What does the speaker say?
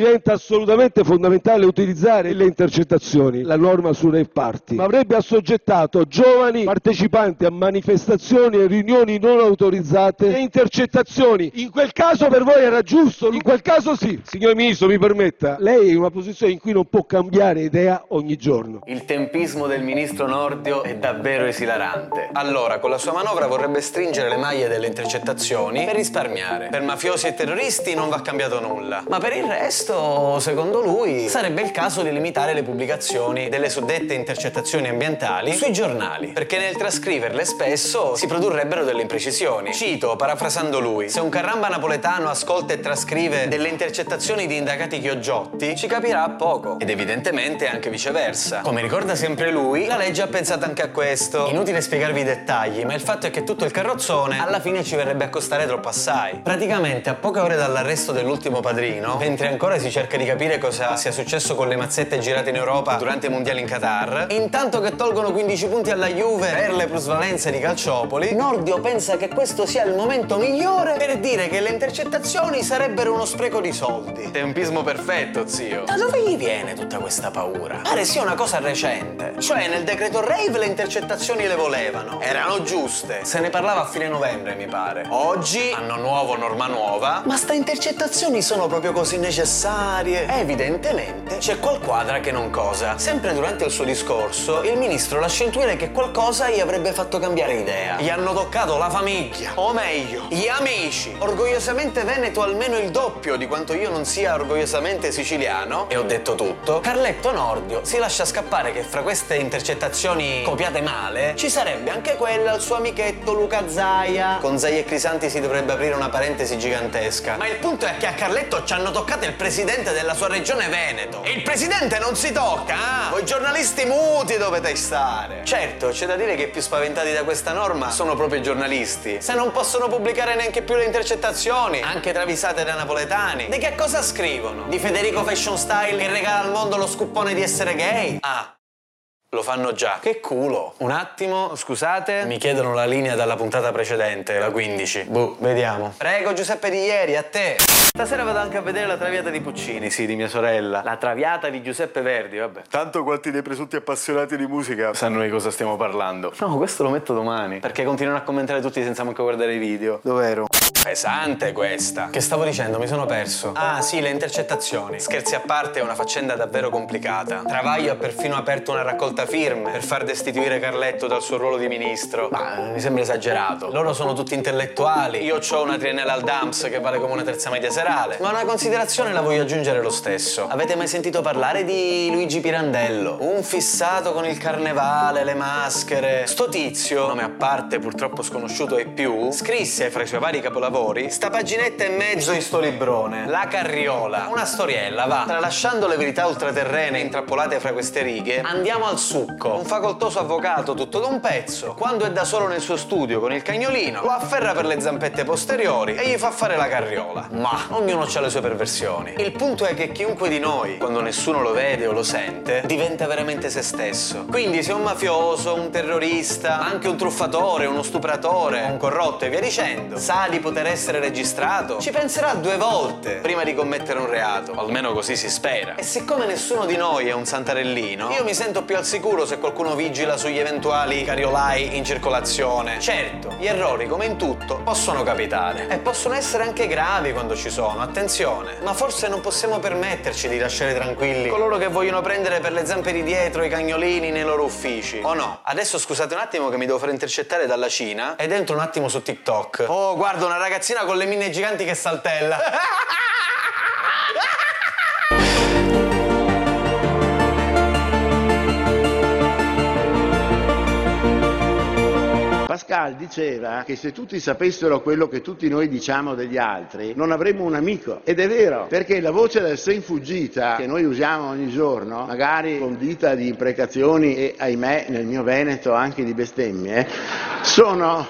diventa assolutamente fondamentale utilizzare le intercettazioni, la norma su rave party, ma avrebbe assoggettato giovani partecipanti a manifestazioni e riunioni non autorizzate e intercettazioni. In quel caso per voi era giusto? In quel caso sì. Signor Ministro, mi permetta, lei è in una posizione in cui non può cambiare idea ogni giorno. Il tempismo del ministro Nordio è davvero esilarante. Allora, con la sua manovra vorrebbe stringere le maglie delle intercettazioni per risparmiare. Per mafiosi e terroristi non va cambiato nulla. Ma per il resto, secondo lui, sarebbe il caso di limitare le pubblicazioni delle suddette intercettazioni ambientali sui giornali, perché nel trascriverle spesso si produrrebbero delle imprecisioni. Cito, parafrasando lui, se un carramba napoletano ascolta e trascrive delle intercettazioni di indagati chioggiotti, ci capirà poco. Ed evidentemente anche viceversa. Come ricorda sempre lui, la legge ha pensato anche a questo. Inutile spiegarvi i dettagli, ma il fatto è che tutto il carrozzone alla fine ci verrebbe a costare troppo assai. Praticamente a poche ore dall'arresto dell'ultimo padrino, mentre ancora si cerca di capire cosa sia successo con le mazzette girate in Europa durante i mondiali in Qatar, intanto che tolgono 15 punti alla Juve per le plusvalenze di Calciopoli, Nordio pensa che questo sia il momento migliore per dire che le intercettazioni sarebbero uno spreco di soldi. Tempismo perfetto, zio. Da dove gli viene tutta questa paura? Pare sia una cosa recente. Cioè, nel decreto Rave le intercettazioni le volevano. Erano giuste. Se ne parlava a fine novembre, mi pare. Oggi, anno nuovo, norma nuova. Ma sta intercettazioni sono proprio così necessarie? Evidentemente c'è qualquadra che non cosa. Sempre durante il suo discorso, il ministro lascia intuire che qualcosa gli avrebbe fatto cambiare idea. Gli hanno toccato la famiglia, o meglio, gli amici. Orgogliosamente veneto almeno il doppio di quanto io non sia orgogliosamente siciliano. E ho detto tutto. Carletto Nordio si lascia scappare che fra queste intercettazioni copiate male ci sarebbe anche quella al suo amichetto Luca Zaia. Con Zaia e Crisanti si dovrebbe aprire una parentesi gigantesca. Ma il punto è che a Carletto ci hanno toccato il presidente della sua regione Veneto. E il presidente non si tocca, ah? Voi giornalisti muti dovete stare. Certo, c'è da dire che i più spaventati da questa norma sono proprio i giornalisti. Se non possono pubblicare neanche più le intercettazioni, anche travisate da napoletani, di che cosa scrivono? Di Federico Fashion Style che regala al mondo lo scuppone di essere gay? Ah, lo fanno già. Che culo. Un attimo, scusate. Mi chiedono la linea dalla puntata precedente, la 15. Boh, vediamo. Prego, Giuseppe di ieri, a te. Stasera vado anche a vedere la traviata di Puccini, sì, di mia sorella. La traviata di Giuseppe Verdi, vabbè. Tanto quanti dei presunti appassionati di musica sanno di cosa stiamo parlando. No, questo lo metto domani. Perché continuano a commentare tutti senza manco guardare i video. Dov'ero? Pesante questa. Che stavo dicendo? Mi sono perso. Ah, sì, le intercettazioni. Scherzi a parte, è una faccenda davvero complicata. Travaglio ha perfino aperto una raccolta firme per far destituire Carletto dal suo ruolo di ministro. Ma mi sembra esagerato. Loro sono tutti intellettuali. Io ho una triennale al DAMS che vale come una terza media serale. Ma una considerazione la voglio aggiungere lo stesso. Avete mai sentito parlare di Luigi Pirandello? Un fissato con il carnevale, le maschere. Sto tizio, nome a parte purtroppo sconosciuto e più, scrisse fra i suoi vari capolavori sta paginetta e mezzo in sto librone. La Carriola. Una storiella, va. Tralasciando le verità ultraterrene intrappolate fra queste righe, andiamo al succo. Un facoltoso avvocato tutto d'un pezzo, quando è da solo nel suo studio con il cagnolino, lo afferra per le zampette posteriori e gli fa fare la carriola. Ma ognuno ha le sue perversioni. Il punto è che chiunque di noi, quando nessuno lo vede o lo sente, diventa veramente se stesso. Quindi se un mafioso, un terrorista, anche un truffatore, uno stupratore, un corrotto e via dicendo, sa di poter essere registrato, ci penserà due volte prima di commettere un reato. Almeno così si spera. E siccome nessuno di noi è un santarellino, io mi sento più al sicuro se qualcuno vigila sugli eventuali cariolai in circolazione. Certo, gli errori, come in tutto, possono capitare. E possono essere anche gravi quando ci sono, attenzione. Ma forse non possiamo permetterci di lasciare tranquilli coloro che vogliono prendere per le zampe di dietro i cagnolini nei loro uffici. O no? Adesso scusate un attimo che mi devo far intercettare dalla Cina ed entro un attimo su TikTok. Oh, guarda una ragazzina con le mine giganti che saltella. Pascal diceva che se tutti sapessero quello che tutti noi diciamo degli altri, non avremmo un amico. Ed è vero, perché la voce del sen fuggita che noi usiamo ogni giorno, magari condita di imprecazioni e ahimè nel mio Veneto anche di bestemmie, sono